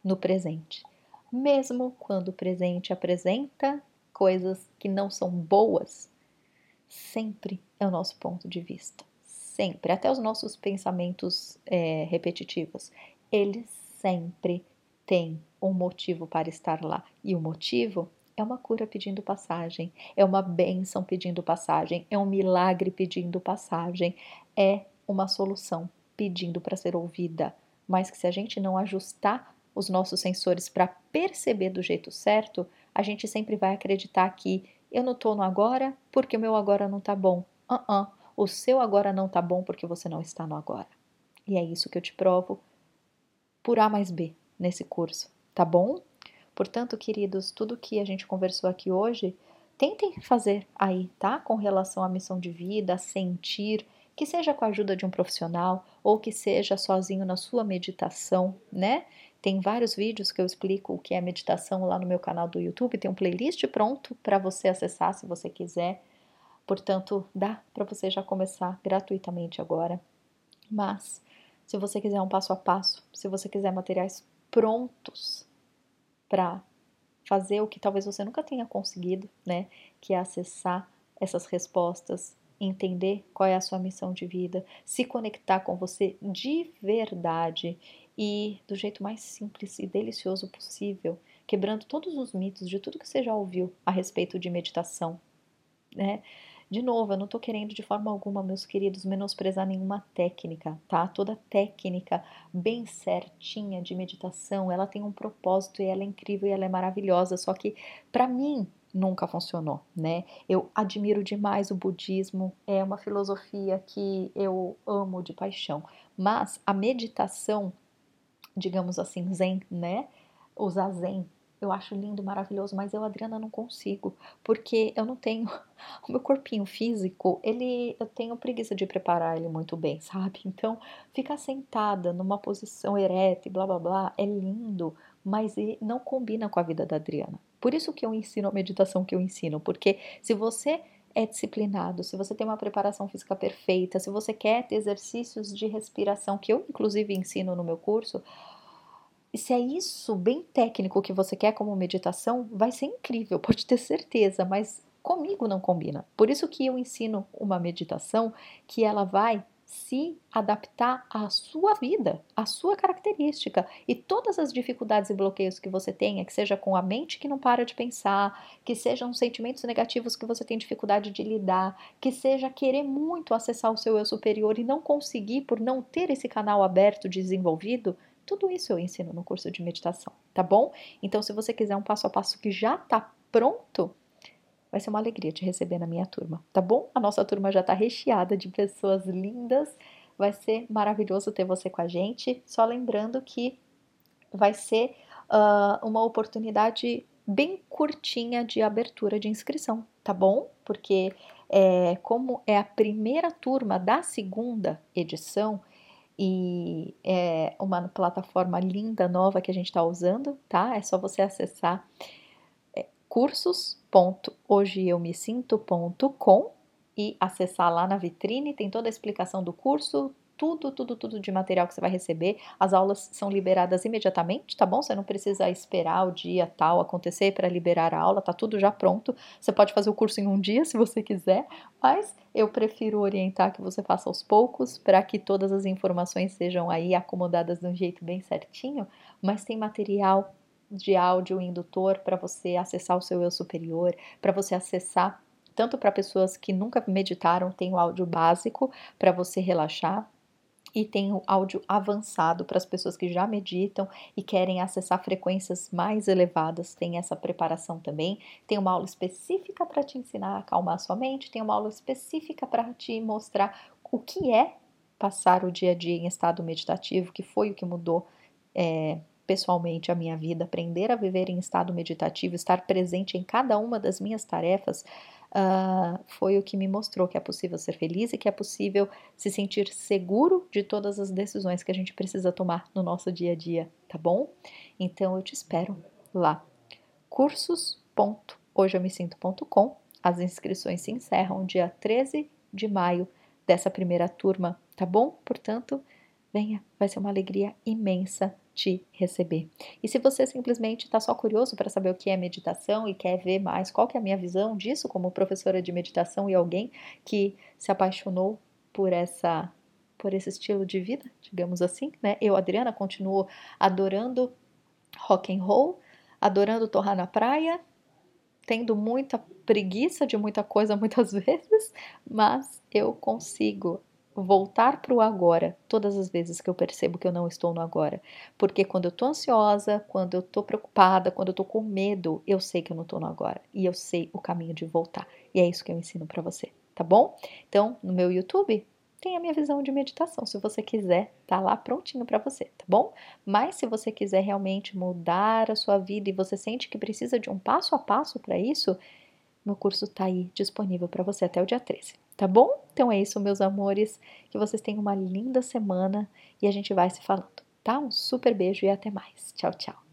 no presente. Mesmo quando o presente apresenta coisas que não são boas, sempre é o nosso ponto de vista. Sempre. Até os nossos pensamentos é, repetitivos. Eles sempre tem um motivo para estar lá. E o motivo é uma cura pedindo passagem, é uma bênção pedindo passagem, é um milagre pedindo passagem, é uma solução pedindo para ser ouvida. Mas que se a gente não ajustar os nossos sensores para perceber do jeito certo, a gente sempre vai acreditar que eu não estou no agora porque o meu agora não está bom. Uh -uh. O seu agora não está bom porque você não está no agora. E é isso que eu te provo por A mais B nesse curso, tá bom? Portanto, queridos, tudo que a gente conversou aqui hoje, tentem fazer aí, tá? Com relação à missão de vida, sentir, que seja com a ajuda de um profissional ou que seja sozinho na sua meditação, né? Tem vários vídeos que eu explico o que é meditação lá no meu canal do YouTube, tem um playlist pronto para você acessar se você quiser. Portanto, dá para você já começar gratuitamente agora. Mas se você quiser um passo a passo, se você quiser materiais prontos para fazer o que talvez você nunca tenha conseguido, né? Que é acessar essas respostas, entender qual é a sua missão de vida, se conectar com você de verdade e do jeito mais simples e delicioso possível, quebrando todos os mitos de tudo que você já ouviu a respeito de meditação, né? De novo, eu não estou querendo de forma alguma, meus queridos, menosprezar nenhuma técnica, tá? Toda técnica bem certinha de meditação, ela tem um propósito e ela é incrível e ela é maravilhosa, só que para mim nunca funcionou, né? Eu admiro demais o budismo, é uma filosofia que eu amo de paixão, mas a meditação, digamos assim, zen, né? O zazen eu acho lindo, maravilhoso, mas eu, Adriana, não consigo, porque eu não tenho o meu corpinho físico, ele eu tenho preguiça de preparar ele muito bem, sabe? Então, ficar sentada numa posição ereta e blá blá blá é lindo, mas não combina com a vida da Adriana. Por isso que eu ensino a meditação que eu ensino, porque se você é disciplinado, se você tem uma preparação física perfeita, se você quer ter exercícios de respiração que eu inclusive ensino no meu curso, se é isso bem técnico que você quer como meditação, vai ser incrível, pode ter certeza, mas comigo não combina. Por isso que eu ensino uma meditação que ela vai se adaptar à sua vida, à sua característica e todas as dificuldades e bloqueios que você tenha, que seja com a mente que não para de pensar, que sejam sentimentos negativos que você tem dificuldade de lidar, que seja querer muito acessar o seu eu superior e não conseguir por não ter esse canal aberto, desenvolvido, tudo isso eu ensino no curso de meditação, tá bom? Então, se você quiser um passo a passo que já tá pronto, vai ser uma alegria te receber na minha turma, tá bom? A nossa turma já tá recheada de pessoas lindas, vai ser maravilhoso ter você com a gente. Só lembrando que vai ser uh, uma oportunidade bem curtinha de abertura de inscrição, tá bom? Porque é, como é a primeira turma da segunda edição, e é uma plataforma linda, nova que a gente está usando, tá? É só você acessar cursos.hojeeumesinto.com e acessar lá na vitrine, tem toda a explicação do curso, tudo, tudo, tudo de material que você vai receber. As aulas são liberadas imediatamente, tá bom? Você não precisa esperar o dia tal acontecer para liberar a aula, tá tudo já pronto. Você pode fazer o curso em um dia se você quiser, mas eu prefiro orientar que você faça aos poucos para que todas as informações sejam aí acomodadas de um jeito bem certinho. Mas tem material de áudio indutor para você acessar o seu eu superior, para você acessar tanto para pessoas que nunca meditaram, tem o áudio básico para você relaxar, e tem o áudio avançado para as pessoas que já meditam e querem acessar frequências mais elevadas, tem essa preparação também. Tem uma aula específica para te ensinar a acalmar sua mente, tem uma aula específica para te mostrar o que é passar o dia a dia em estado meditativo, que foi o que mudou é, pessoalmente a minha vida, aprender a viver em estado meditativo, estar presente em cada uma das minhas tarefas uh, foi o que me mostrou que é possível ser feliz e que é possível se sentir seguro de todas as decisões que a gente precisa tomar no nosso dia a dia, tá bom? Então eu te espero lá. cursos.hojeumesinto.com. As inscrições se encerram dia 13 de maio dessa primeira turma, tá bom? Portanto, venha, vai ser uma alegria imensa te receber. E se você simplesmente está só curioso para saber o que é meditação e quer ver mais qual que é a minha visão disso como professora de meditação e alguém que se apaixonou por essa por esse estilo de vida, digamos assim, né? Eu, Adriana, continuo adorando rock and roll, adorando torrar na praia, tendo muita preguiça de muita coisa muitas vezes, mas eu consigo voltar para o agora todas as vezes que eu percebo que eu não estou no agora. Porque quando eu estou ansiosa, quando eu estou preocupada, quando eu estou com medo, eu sei que eu não estou no agora e eu sei o caminho de voltar. E é isso que eu ensino para você, tá bom? Então, no meu YouTube tem a minha visão de meditação. Se você quiser, tá lá prontinho para você, tá bom? Mas se você quiser realmente mudar a sua vida e você sente que precisa de um passo a passo para isso, meu curso tá aí disponível para você até o dia 13 tá bom? Então é isso, meus amores. Que vocês tenham uma linda semana e a gente vai se falando, tá? Um super beijo e até mais. Tchau, tchau.